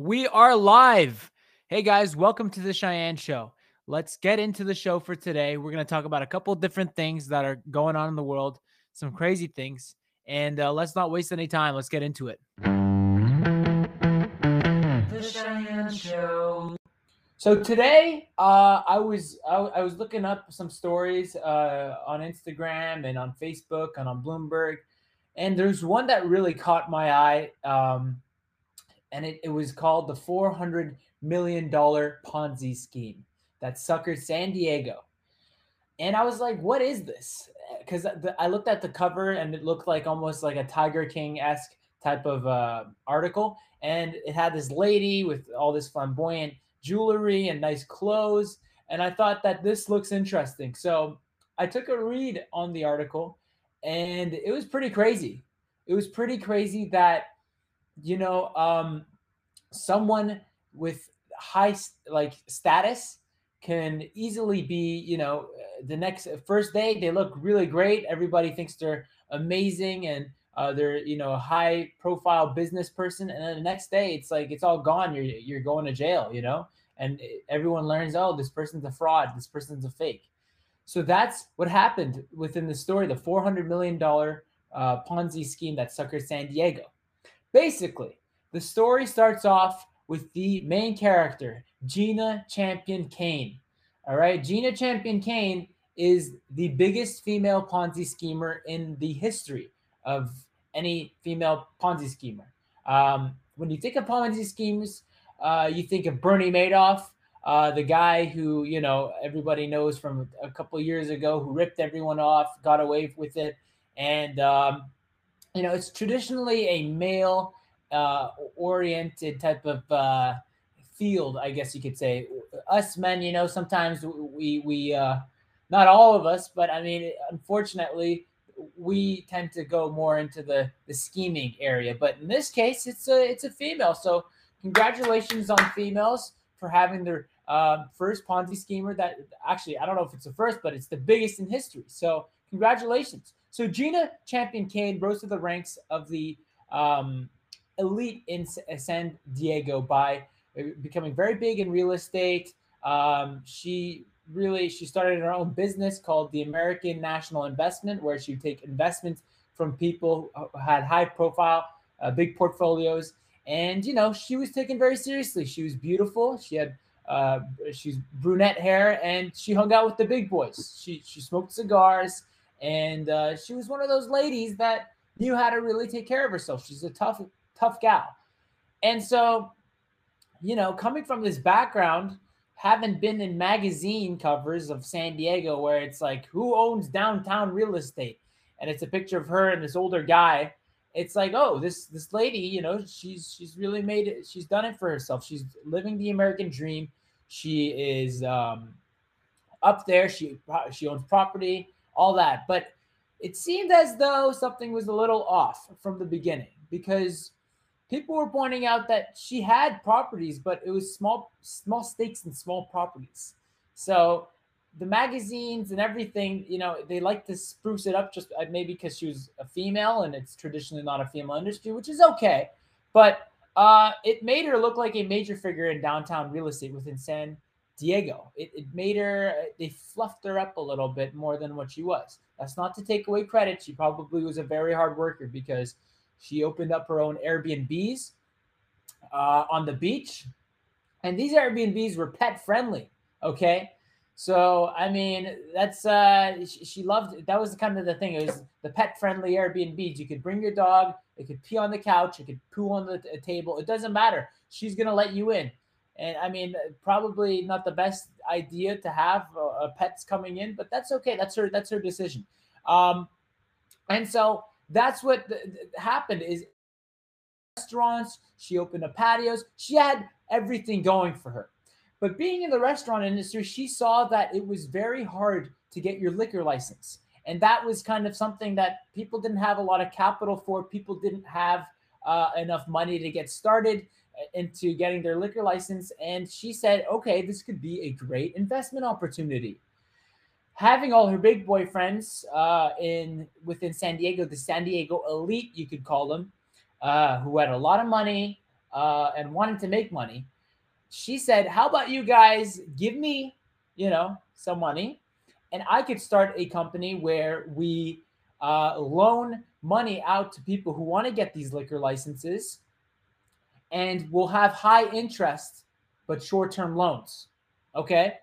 We are live. Hey guys, welcome to the Shayan Show. Let's get into the show for today. We're going to talk about a couple different things that are going on in the world, some crazy things, and uh, let's not waste any time. Let's get into it. The Shayan Show. So today, uh, I was I, I, was looking up some stories uh, on Instagram and on Facebook and on Bloomberg, and there's one that really caught my eye. Um, and it, it was called the $400 million Ponzi scheme that suckered San Diego. And I was like, what is this? Because I looked at the cover and it looked like almost like a Tiger King esque type of uh, article. And it had this lady with all this flamboyant jewelry and nice clothes. And I thought that this looks interesting. So I took a read on the article and it was pretty crazy. It was pretty crazy that you know, um, someone with high like status can easily be, you know, the next first day they look really great. Everybody thinks they're amazing and uh, they're you know a high profile business person, and then the next day it's like it's all gone. You're you're going to jail, you know, and everyone learns, oh, this person's a fraud, this person's a fake. So that's what happened within the story, the four hundred million dollar uh, Ponzi scheme that suckered San Diego. Basically, the story starts off with the main character, Gina Champion Cain. All right, Gina Champion Cain is the biggest female Ponzi schemer in the history of any female Ponzi schemer. Um, when you think of Ponzi schemes, uh, you think of Bernie Madoff, uh, the guy who you know everybody knows from a couple years ago, who ripped everyone off, got away with it, and um, you know, it's traditionally a male uh, oriented type of uh, field, I guess you could say. Us men, you know, sometimes we we uh, not all of us, but I mean, unfortunately, we tend to go more into the the scheming area. But in this case, it's a it's a female. So congratulations on females for having their uh, first Ponzi schemer. That actually, I don't know if it's the first, but it's the biggest in history. So congratulations. So Gina Champion Cain rose to the ranks of the um, elite in San Diego by uh, becoming very big in real estate. Um, she really she started her own business called the American National Investment, where she would take investments from people who had high profile, uh, big portfolios, and you know she was taken very seriously. She was beautiful. She had uh, she's brunette hair, and she hung out with the big boys. She she smoked cigars and uh, she was one of those ladies that knew how to really take care of herself. She's a tough, tough gal. And so, you know, coming from this background, having been in magazine covers of San Diego where it's like, who owns downtown real estate? And it's a picture of her and this older guy. It's like, oh, this this lady, you know, she's she's really made it. She's done it for herself. She's living the American dream. She is um, up there. She she owns property all that. But it seemed as though something was a little off from the beginning because people were pointing out that she had properties, but it was small small stakes and small properties. So the magazines and everything, you know, they like to spruce it up just uh, maybe because she was a female and it's traditionally not a female industry, which is okay. But uh, it made her look like a major figure in downtown real estate within San Diego. It, it made her, they fluffed her up a little bit more than what she was. That's not to take away credit. She probably was a very hard worker because she opened up her own Airbnbs uh, on the beach. And these Airbnbs were pet friendly. Okay. So, I mean, that's, uh, she, she loved, that was kind of the thing. It was the pet friendly Airbnbs. You could bring your dog, it could pee on the couch, it could poo on the t- table. It doesn't matter. She's going to let you in. And I mean, probably not the best idea to have uh, pets coming in, but that's okay. That's her. That's her decision. Um, and so that's what the, the happened. Is restaurants. She opened up patios. She had everything going for her. But being in the restaurant industry, she saw that it was very hard to get your liquor license. And that was kind of something that people didn't have a lot of capital for. People didn't have uh, enough money to get started into getting their liquor license. And she said, okay, this could be a great investment opportunity. Having all her big boyfriends uh, in within San Diego, the San Diego elite, you could call them, uh, who had a lot of money, uh, and wanted to make money, she said, "How about you guys give me, you know, some money, and I could start a company where we uh, loan money out to people who want to get these liquor licenses, and we'll have high interest but short-term loans." Okay,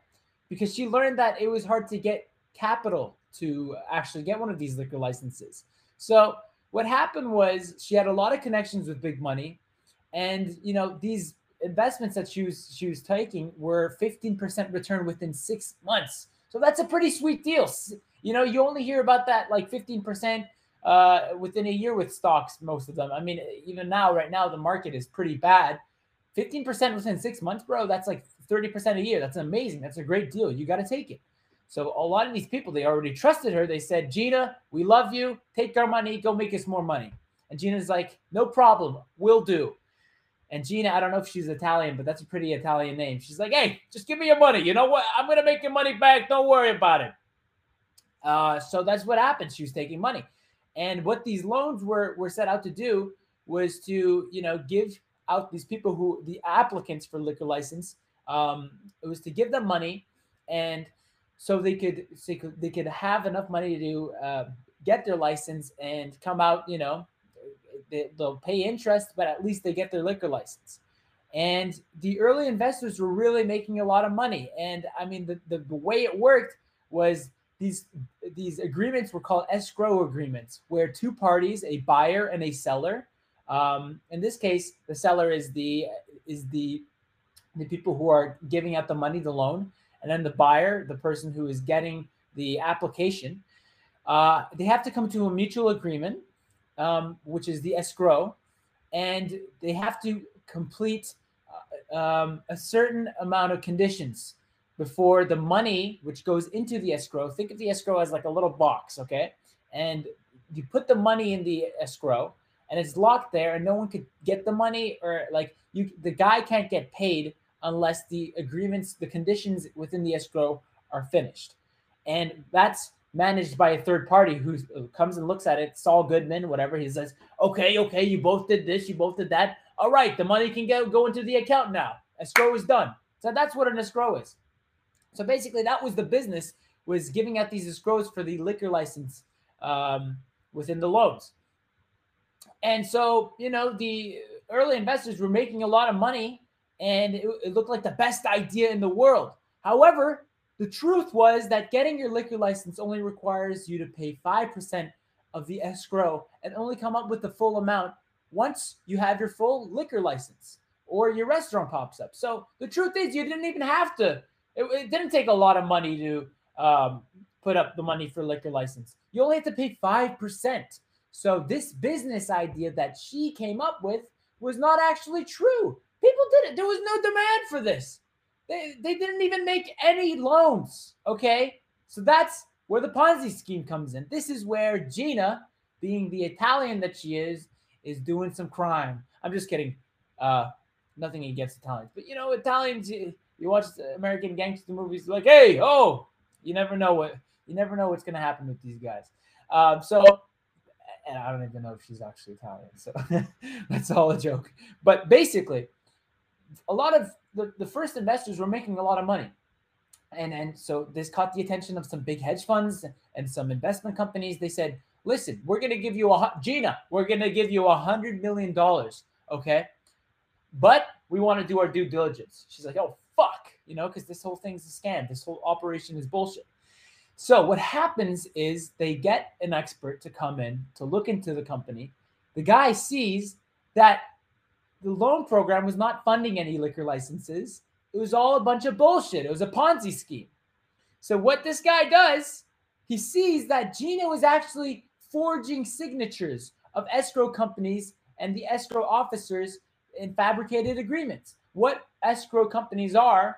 because she learned that it was hard to get capital to actually get one of these liquor licenses. So what happened was she had a lot of connections with big money, and you know these investments that she was she was taking were 15% return within six months. So that's a pretty sweet deal. You know, you only hear about that like 15% uh, within a year with stocks, most of them. I mean, even now, right now, the market is pretty bad. 15% within six months, bro, that's like 30% a year. That's amazing. That's a great deal. You got to take it. So a lot of these people, they already trusted her. They said, Gina, we love you. Take our money. Go make us more money. And Gina's like, no problem. We'll do. And Gina, I don't know if she's Italian, but that's a pretty Italian name. She's like, hey, just give me your money. You know what? I'm going to make your money back. Don't worry about it. Uh, so that's what happened. She was taking money. And what these loans were, were set out to do was to, you know, give out these people who, the applicants for liquor license, um, it was to give them money and so they could, so they could, they could have enough money to uh, get their license and come out, you know, they, they'll pay interest, but at least they get their liquor license. And the early investors were really making a lot of money. And I mean, the, the, the way it worked was these these agreements were called escrow agreements, where two parties, a buyer and a seller, um, in this case, the seller is the is the the people who are giving out the money, the loan, and then the buyer, the person who is getting the application, uh, they have to come to a mutual agreement um, which is the escrow, and they have to complete uh, um, a certain amount of conditions before the money, which goes into the escrow. Think of the escrow as like a little box, okay? And you put the money in the escrow, and it's locked there, and no one could get the money, or like you, the guy can't get paid unless the agreements, the conditions within the escrow are finished. And that's managed by a third party who comes and looks at it. Saul Goodman, whatever. He says, "Okay, okay, you both did this, you both did that. All right, the money can go go into the account now. Escrow is done." So that's what an escrow is. So basically, that was the business was giving out these escrows for the liquor license um, within the loans. And so, you know, the early investors were making a lot of money, and it, it looked like the best idea in the world. However, the truth was that getting your liquor license only requires you to pay 5% of the escrow and only come up with the full amount once you have your full liquor license or your restaurant pops up. So the truth is, you didn't even have to, it, it didn't take a lot of money to um, put up the money for liquor license. You only have to pay 5%. So this business idea that she came up with was not actually true. People did it. There was no demand for this. They, they didn't even make any loans. Okay. So that's where the Ponzi scheme comes in. This is where Gina, being the Italian that she is, is doing some crime. I'm just kidding. Uh, nothing against Italians, but you know, Italians, you, watch American gangster movies, like, hey, oh, you never know what you never know what's gonna happen with these guys. Um, so, and I don't even know if she's actually Italian, so that's all a joke. But basically, a lot of the, the first investors were making a lot of money. And, and so this caught the attention of some big hedge funds and some investment companies. They said, listen, we're going to give you a, Gina, we're going to give you a hundred million dollars. Okay. But we want to do our due diligence. She's like, oh, fuck, you know, because this whole thing's a scam. This whole operation is bullshit. So what happens is they get an expert to come in to look into the company. The guy sees that the loan program was not funding any liquor licenses. It was all a bunch of bullshit. It was a Ponzi scheme. So what this guy does, he sees that Gina was actually forging signatures of escrow companies and the escrow officers in fabricated agreements. What escrow companies are,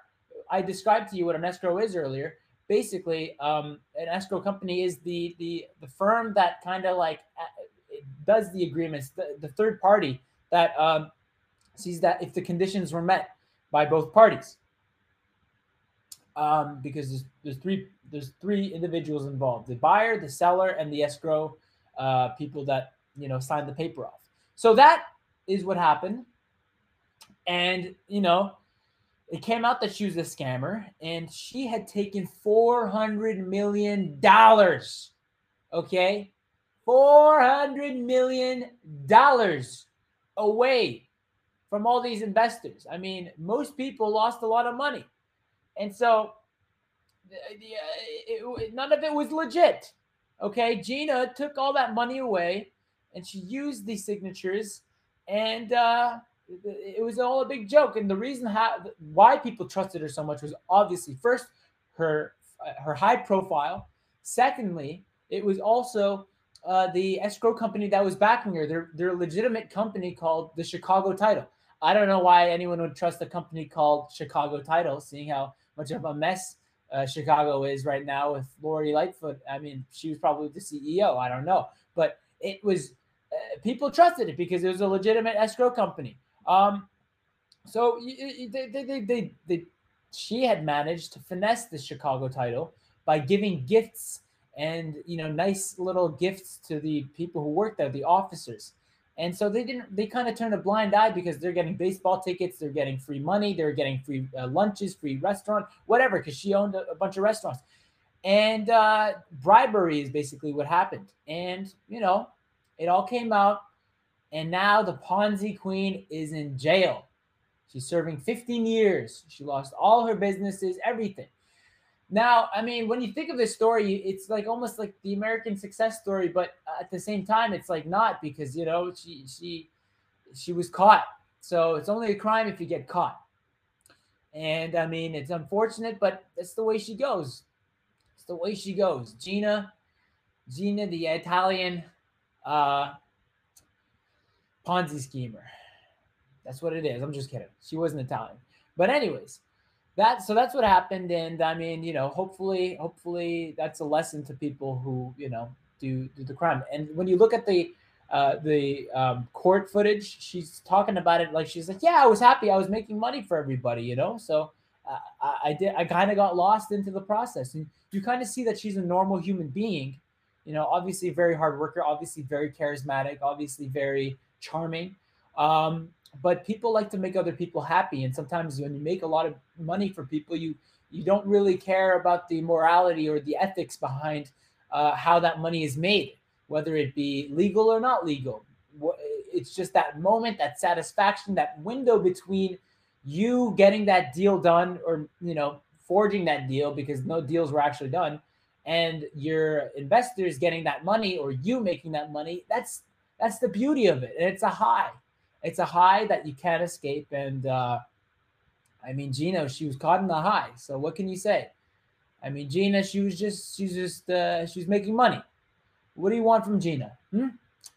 I described to you what an escrow is earlier. Basically, um, an escrow company is the the the firm that kind of like uh, does the agreements, the, the third party that um, sees that if the conditions were met by both parties. Um, because there's, there's three there's three individuals involved: the buyer, the seller, and the escrow uh, people that you know signed the paper off. So that is what happened. And, you know, it came out that she was a scammer and she had taken $400 million. Okay. $400 million away from all these investors. I mean, most people lost a lot of money. And so it, none of it was legit. Okay. Gina took all that money away and she used these signatures and uh, it was all a big joke. And the reason how why people trusted her so much was obviously first her her high profile. Secondly, it was also uh, the escrow company that was backing her. They're they're a legitimate company called the Chicago Title. I don't know why anyone would trust a company called Chicago Title, seeing how much of a mess uh, Chicago is right now with Lori Lightfoot. I mean, she was probably the CEO. I don't know, but it was uh, people trusted it because it was a legitimate escrow company. Um, so they, they, they, they, she had managed to finesse the Chicago title by giving gifts and you know nice little gifts to the people who worked there, the officers. And so they didn't. They kind of turned a blind eye because they're getting baseball tickets, they're getting free money, they're getting free uh, lunches, free restaurant, whatever. Because she owned a, a, bunch of restaurants, and uh, bribery is basically what happened. And you know, it all came out and now the Ponzi queen is in jail. She's serving 15 years. She lost all her businesses, everything. Now, I mean, when you think of this story, it's like almost like the American success story, but at the same time, it's like not because you know she she she was caught. So it's only a crime if you get caught. And I mean, it's unfortunate, but that's the way she goes. It's the way she goes. Gina, Gina, the Italian uh, Ponzi schemer. That's what it is. I'm just kidding. She wasn't Italian. But anyways, that so that's what happened. And I mean, you know, hopefully, hopefully that's a lesson to people who, you know, do do the crime. And when you look at the uh, the um, court footage, she's talking about it like she's like, yeah, I was happy. I was making money for everybody, you know. So uh, I, I did. I kind of got lost into the process, and you kind of see that she's a normal human being. You know, obviously very hard worker, obviously very charismatic, obviously very charming. Um, but people like to make other people happy, and sometimes when you make a lot of money for people, you you don't really care about the morality or the ethics behind uh, how that money is made, whether it be legal or not legal. It's just that moment, that satisfaction, that window between you getting that deal done, or you know, forging that deal because no deals were actually done, and your investors getting that money or you making that money. That's that's the beauty of it. And it's a high. It's a high that you can't escape. And uh, I mean, Gina, she was caught in the high. So what can you say? I mean, Gina, she was just, she's just, uh, she's making money. What do you want from Gina? Hmm?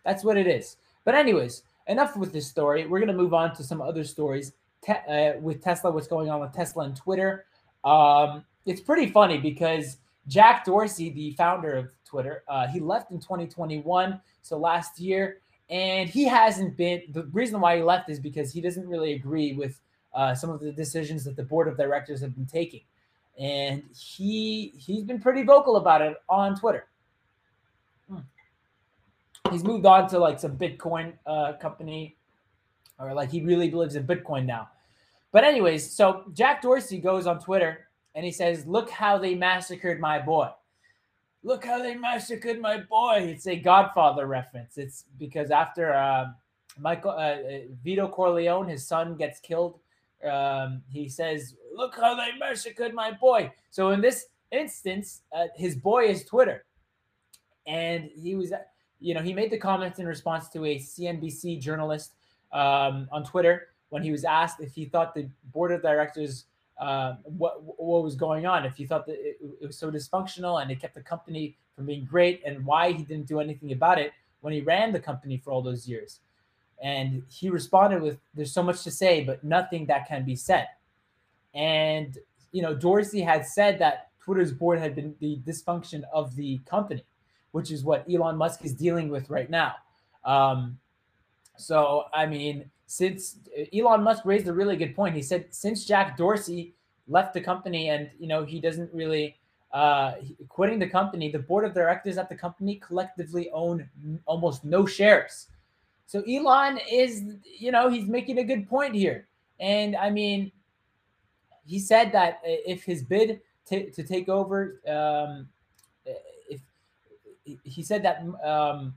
That's what it is. But anyways, enough with this story. We're gonna move on to some other stories te- uh, with Tesla. What's going on with Tesla and Twitter? Um, it's pretty funny because Jack Dorsey, the founder of Twitter, uh, he left in 2021 so last year, and he hasn't been. The reason why he left is because he doesn't really agree with uh, some of the decisions that the board of directors have been taking, and he he's been pretty vocal about it on Twitter. Hmm. He's moved on to like some Bitcoin uh, company, or like he really believes in Bitcoin now. But anyways, so Jack Dorsey goes on Twitter and he says, "Look how they massacred my boy." Look how they massacred my boy. It's a Godfather reference. It's because after uh, Michael uh, uh, Vito Corleone, his son gets killed. Um, he says, "Look how they massacred my boy." So in this instance, uh, his boy is Twitter, and he was, you know, he made the comments in response to a CNBC journalist um, on Twitter when he was asked if he thought the board of directors uh, what what was going on. If he thought that it, it, was so dysfunctional and it kept the company from being great, and why he didn't do anything about it when he ran the company for all those years. And he responded with, "There's so much to say, but nothing that can be said." And you know, Dorsey had said that Twitter's board had been the dysfunction of the company, which is what Elon Musk is dealing with right now. Um, so I mean, since Elon Musk raised a really good point. He said since Jack Dorsey left the company and you know he doesn't really uh, quitting the company, the board of directors at the company collectively own almost no shares. So Elon is, you know, he's making a good point here. And I mean, he said that if his bid t- to take over, um, if he said that um,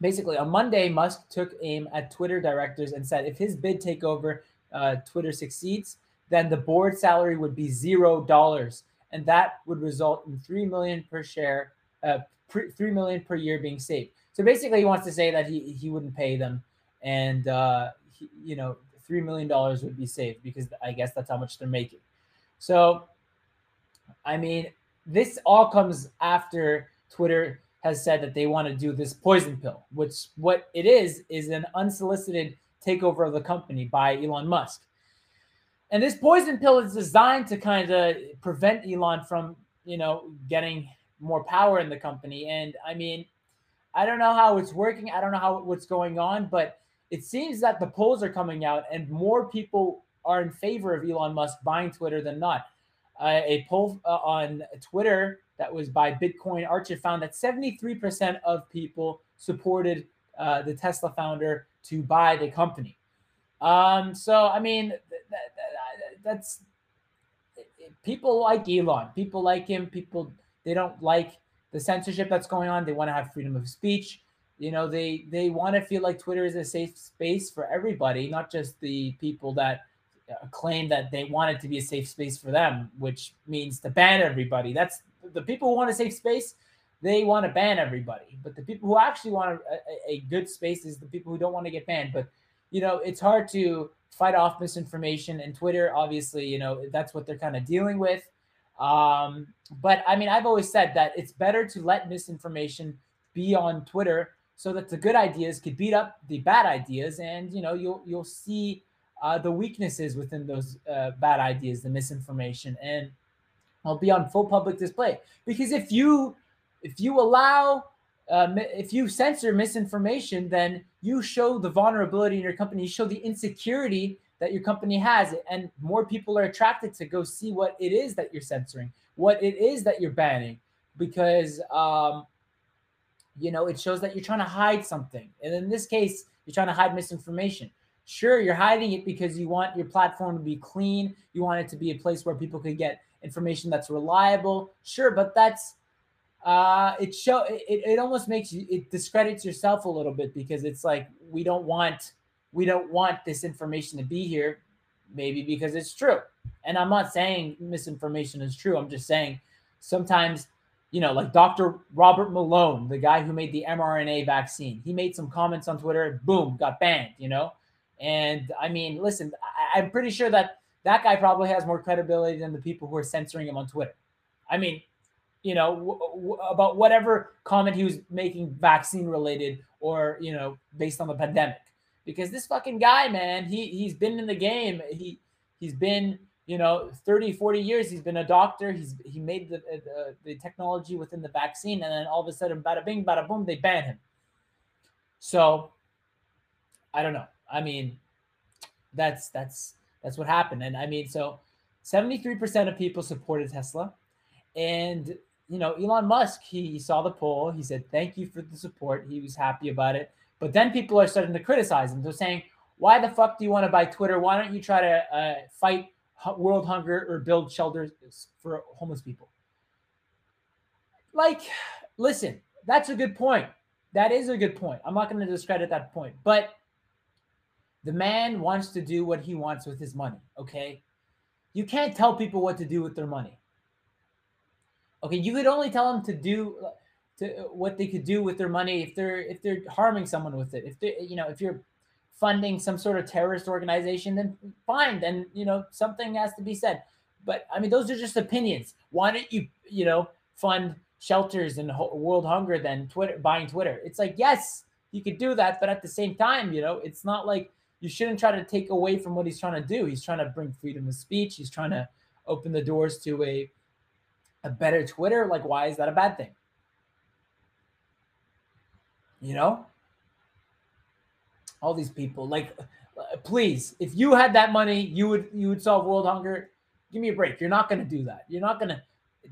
basically on Monday, Musk took aim at Twitter directors and said if his bid takeover uh, Twitter succeeds, then the board salary would be zero dollars, and that would result in three million per share, uh, three million per year being saved. So basically, he wants to say that he he wouldn't pay them, and uh, he, you know, three million dollars would be saved because I guess that's how much they're making. So, I mean, this all comes after Twitter has said that they want to do this poison pill, which what it is is an unsolicited takeover of the company by Elon Musk. And this poison pill is designed to kind of prevent Elon from, you know, getting more power in the company. And I mean, I don't know how it's working. I don't know how what's going on, but it seems that the polls are coming out and more people are in favor of Elon Musk buying Twitter than not. Uh, a poll uh, on Twitter that was by Bitcoin Archer found that 73% of people supported uh, the Tesla founder to buy the company. Um, so, I mean, th- th- that's people like Elon. People like him. People, they don't like the censorship that's going on. They want to have freedom of speech. You know, they they want to feel like Twitter is a safe space for everybody, not just the people that uh, claim that they want it to be a safe space for them, which means to ban everybody. That's the people who want a safe space. They want to ban everybody, but the people who actually want a, a, good space is the people who don't want to get banned. But you know, it's hard to fight off misinformation, and Twitter, obviously, you know, that's what they're kind of dealing with. Um, but I mean, I've always said that it's better to let misinformation be on Twitter so that the good ideas could beat up the bad ideas, and you know, you'll you'll see uh, the weaknesses within those uh, bad ideas, the misinformation, and I'll be on full public display. Because if you if you allow uh, if you censor misinformation, then you show the vulnerability in your company, you show the insecurity that your company has, and more people are attracted to go see what it is that you're censoring, what it is that you're banning, because um, you know it shows that you're trying to hide something, and in this case, you're trying to hide misinformation. Sure, you're hiding it because you want your platform to be clean. You want it to be a place where people can get information that's reliable. Sure, but that's uh, it show it, it almost makes you it discredits yourself a little bit because it's like we don't want we don't want this information to be here maybe because it's true. And i'm not saying misinformation is true. I'm just saying sometimes you know like dr robert malone the guy who made the mrna vaccine he made some comments on twitter boom got banned you know? And I mean, listen, I, am pretty sure that that guy probably has more credibility than the people who are censoring him on Twitter. I mean, you know, w- w- about whatever comment he was making vaccine related or, you know, based on the pandemic. Because this fucking guy, man, he he's been in the game. He he's been, you know, 30, 40 years. He's been a doctor. He's he made the the, the technology within the vaccine and then all of a sudden bada bing bada boom they ban him. So I don't know. I mean, that's that's that's what happened. And I mean, so 73% of people supported Tesla. And you know, Elon Musk, he saw the poll, he said, Thank you for the support. He was happy about it. But then people are starting to criticize him. They're saying, Why the fuck do you want to buy Twitter? Why don't you try to uh, fight world hunger or build shelters for homeless people? Like, listen, that's a good point. That is a good point. I'm not going to discredit that point. But the man wants to do what he wants with his money, okay? You can't tell people what to do with their money. Okay, you could only tell them to do to what they could do with their money if they're if they're harming someone with it. If they you know, if you're funding some sort of terrorist organization, then fine, then you know, something has to be said. But I mean, those are just opinions. Why don't you, you know, fund shelters and world hunger than Twitter buying Twitter? It's like, yes, you could do that, but at the same time, you know, it's not like you shouldn't try to take away from what he's trying to do. He's trying to bring freedom of speech. He's trying to open the doors to a a better Twitter. Like, why is that a bad thing? You know, all these people. Like, please, if you had that money, you would you would solve world hunger. Give me a break. You're not going to do that. You're not going to.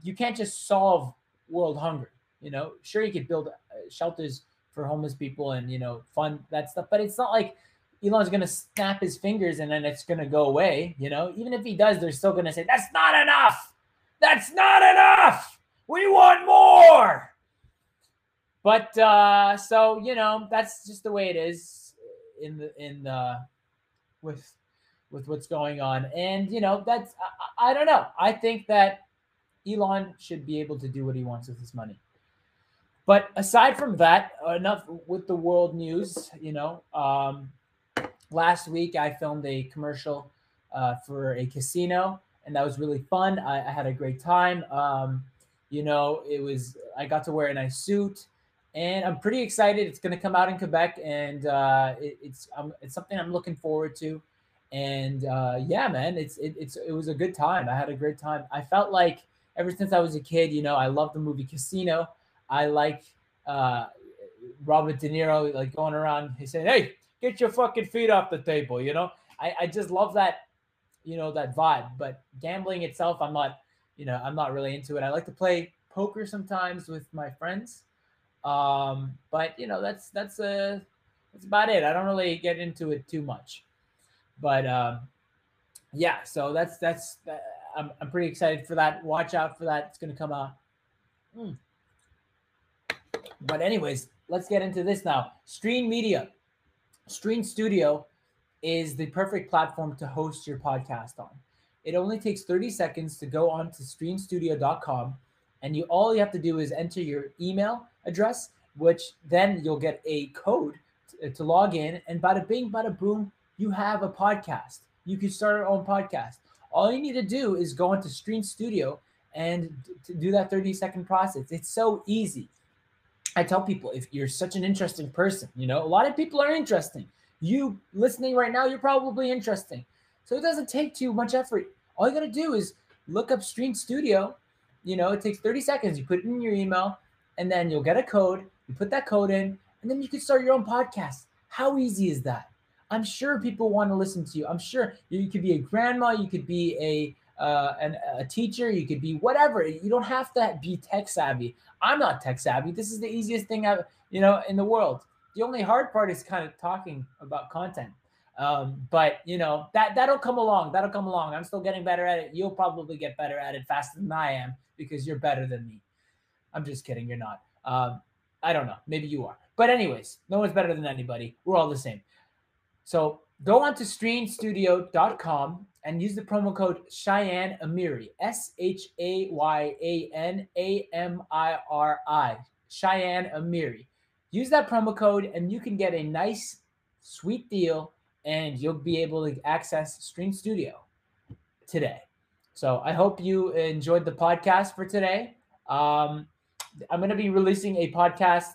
You can't just solve world hunger. You know, sure you could build uh, shelters for homeless people and you know fund that stuff, but it's not like Elon's gonna snap his fingers and then it's gonna go away. You know, even if he does, they're still gonna say that's not enough. That's not enough. We want more. But uh, so you know, that's just the way it is in the in the with with what's going on. And you know, that's I, I don't know. I think that Elon should be able to do what he wants with his money. But aside from that, enough with the world news. You know, um, last week I filmed a commercial uh, for a casino, and that was really fun. I, I had a great time. Um, you know, it was I got to wear a nice suit, and I'm pretty excited. It's going to come out in Quebec, and uh, it, it's it's something I'm looking forward to. And uh, yeah, man, it's it, it's it was a good time. I had a great time. I felt like ever since I was a kid, you know, I love the movie Casino. I like uh, Robert De Niro like going around. He said, "Hey, get your fucking feet off the table." You know, I, I just love that, you know, that vibe. But gambling itself, I'm not, you know, I'm not really into it. I like to play poker sometimes with my friends, um, but you know, that's that's a uh, that's about it. I don't really get into it too much, but um, yeah. So that's that's. Uh, I'm, I'm pretty excited for that. Watch out for that. It's to come out. Mm. But anyways, let's get into this now. Stream Media, Stream Studio is the perfect platform to host your podcast on. It only takes 30 seconds to go on to streamstudio.com and you all you have to do is enter your email address, which then you'll get a code to, uh, to log in and bada bing, bada boom, you have a podcast. You can start your own podcast. All you need to do is go into Stream Studio and to do that 30 second process. It's so easy. I tell people if you're such an interesting person, you know, a lot of people are interesting. You listening right now, you're probably interesting. So it doesn't take too much effort. All you got to do is look up Stream Studio. You know, it takes 30 seconds. You put it in your email, and then you'll get a code. You put that code in, and then you can start your own podcast. How easy is that? I'm sure people want to listen to you. I'm sure you could be a grandma, you could be a uh, an, a teacher, you could be whatever. You don't have to be tech savvy. I'm not tech savvy. This is the easiest thing I've, you know, in the world. The only hard part is kind of talking about content. Um, but you know that that'll come along. That'll come along. I'm still getting better at it. You'll probably get better at it faster than I am because you're better than me. I'm just kidding. You're not. Um, I don't know. Maybe you are. But anyways, no one's better than anybody. We're all the same. So go on to streamstudio.com and use the promo code Shayan Amiri, S H A Y A N A M I R I, Shayan Amiri. Use that promo code and you can get a nice, sweet deal and you'll be able to access Stream Studio today. So I hope you enjoyed the podcast for today. Um, I'm going to be releasing a podcast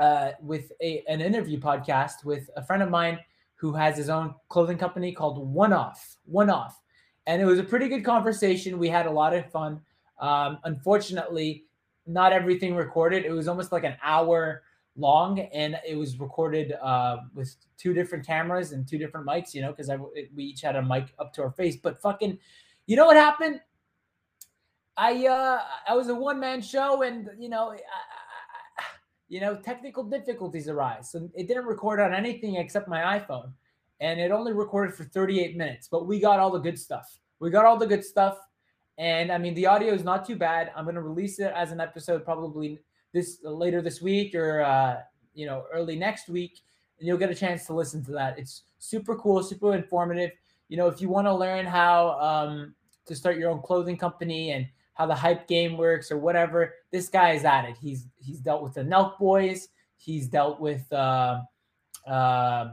uh, with a, an interview podcast with a friend of mine who has his own clothing company called One Off. One Off. And it was a pretty good conversation. We had a lot of fun. Um, unfortunately, not everything recorded. It was almost like an hour long, and it was recorded uh, with two different cameras and two different mics. You know, because we each had a mic up to our face. But fucking, you know what happened? I uh, I was a one man show, and you know, you know, technical difficulties arise. So it didn't record on anything except my iPhone. And it only recorded for 38 minutes, but we got all the good stuff. We got all the good stuff. And I mean, the audio is not too bad. I'm going to release it as an episode probably this later this week or, uh, you know, early next week. And you'll get a chance to listen to that. It's super cool, super informative. You know, if you want to learn how um, to start your own clothing company and how the hype game works or whatever. This guy is at it. He's he's dealt with the Nelk Boys. He's dealt with uh, uh,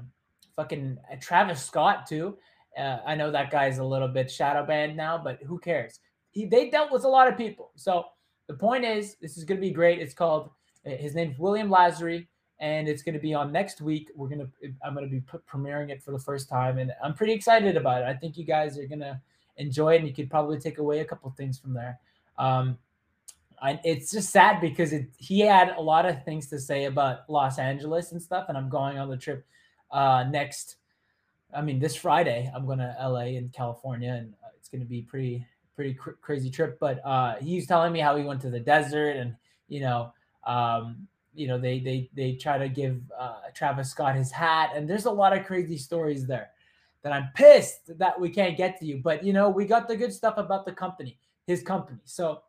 fucking Travis Scott too. Uh, I know that guy's a little bit shadow banned now, but who cares? He, they dealt with a lot of people. So the point is, this is going to be great. It's called his name's William Lazary, and it's going to be on next week. We're gonna I'm going to be premiering it for the first time, and I'm pretty excited about it. I think you guys are gonna enjoy it, and you could probably take away a couple things from there. Um, I, it's just sad because it, he had a lot of things to say about Los Angeles and stuff, and I'm going on the trip uh, next. I mean, this Friday I'm going to LA in California, and uh, it's going to be pretty pretty cr- crazy trip. But uh, he's telling me how he went to the desert, and you know, um, you know, they they they try to give uh, Travis Scott his hat, and there's a lot of crazy stories there that I'm pissed that we can't get to you. But you know, we got the good stuff about the company, his company. So,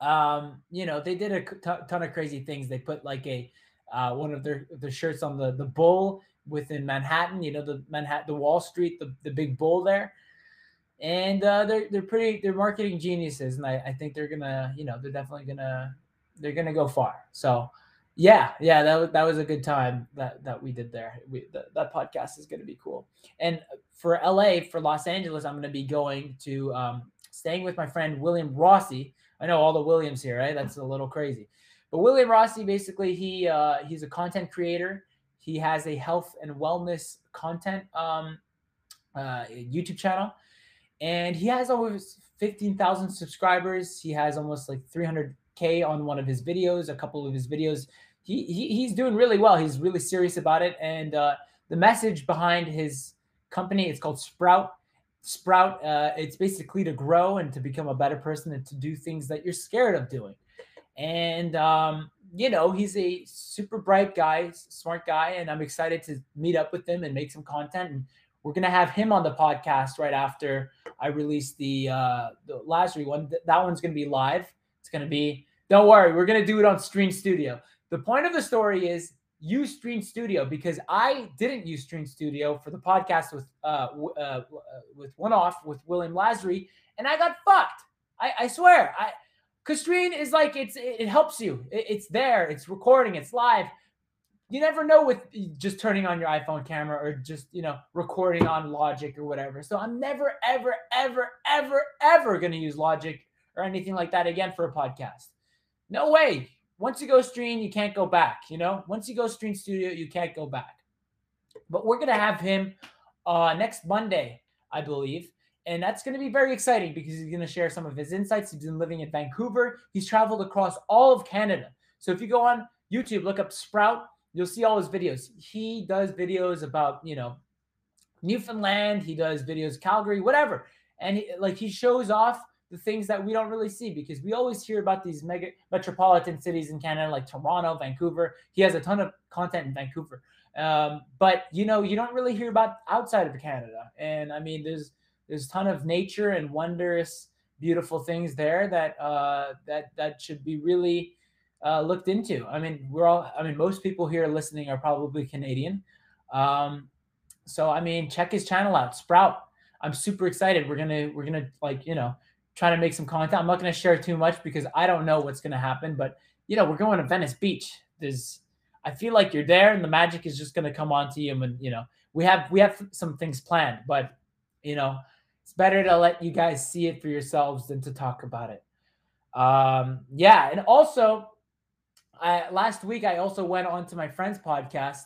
um, you know, they did a t- ton of crazy things. They put like a uh, one of their the shirts on the the bull within Manhattan. You know, the Manhattan, the Wall Street, the the big bull there. And uh, they're they're pretty they're marketing geniuses, and I, I think they're gonna you know they're definitely gonna they're gonna go far. So yeah, yeah, that was that was a good time that that we did there. We that, podcast is gonna be cool. And for LA, for Los Angeles, I'm gonna be going to um, staying with my friend William Rossi. I know all the Williams here, right? That's a little crazy. But William Rossi, basically, he uh, he's a content creator. He has a health and wellness content um, uh, YouTube channel, and he has almost fifteen thousand subscribers. He has almost like three hundred k on one of his videos. A couple of his videos, he, he he's doing really well. He's really serious about it, and uh, the message behind his company it's called Sprout. Sprout, uh, it's basically to grow and to become a better person and to do things that you're scared of doing. And um, you know, he's a super bright guy, smart guy, and I'm excited to meet up with him and make some content. And we're gonna have him on the podcast right after I release the uh, the Lazary one. That one's gonna be live. It's gonna be. Don't worry, we're gonna do it on Stream Studio. The point of the story is use Stream Studio because I didn't use Stream Studio for the podcast with uh, uh, uh with one off with William Lazary, and I got fucked. I, I swear. I Stream is like it's it helps you. It, it's there. It's recording. It's live. You never know with just turning on your iPhone camera or just you know recording on Logic or whatever. So I'm never ever ever ever ever to use Logic or anything like that again for a podcast. No way. Once you go stream, you can't go back. You know, once you go stream studio, you can't go back. But we're gonna have him uh, next Monday, I believe. And that's going to be very exciting because he's going to share some of his insights. He's been living in Vancouver. He's traveled across all of Canada. So if you go on YouTube, look up Sprout, you'll see all his videos. He does videos about, you know, Newfoundland, he does videos Calgary, whatever. And he, like he shows off the things that we don't really see because we always hear about these mega metropolitan cities in Canada like Toronto, Vancouver. He has a ton of content in Vancouver. Um, but you know, you don't really hear about outside of Canada. And I mean, there's there's a ton of nature and wondrous, beautiful things there that uh, that that should be really uh, looked into. I mean, we're all. I mean, most people here listening are probably Canadian. Um, so I mean, check his channel out, Sprout. I'm super excited. We're gonna we're gonna like you know trying to make some content. I'm not going to share too much because I don't know what's going to happen. But you know, we're going to Venice Beach. There's, I feel like you're there, and the magic is just going to come onto you. And you know, we have we have some things planned, but you know, it's better to let you guys see it for yourselves than to talk about it. Um, yeah, and also, I last week I also went on to my friend's podcast,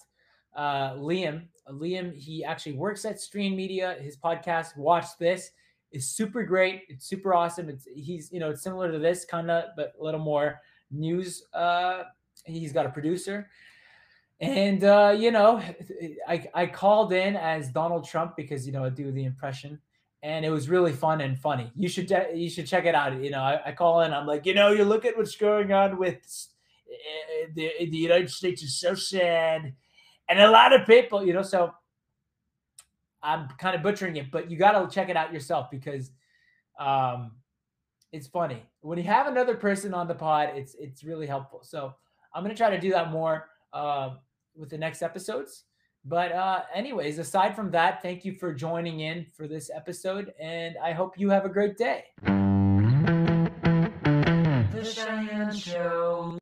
uh, Liam. Liam, he actually works at Stream Media. His podcast, Watch This is super great. It's super awesome. It's he's you know it's similar to this kind of, but a little more news. Uh, he's got a producer, and uh, you know, I I called in as Donald Trump because you know I do the impression, and it was really fun and funny. You should you should check it out. You know, I, I call in. I'm like, you know, you look at what's going on with uh, the the United States is so sad, and a lot of people, you know, so I'm kind of butchering it, but you got to check it out yourself because um, it's funny. When you have another person on the pod, it's it's really helpful. So I'm gonna try to do that more uh, with the next episodes. But uh, anyways, aside from that, thank you for joining in for this episode, and I hope you have a great day. The Shayan Show.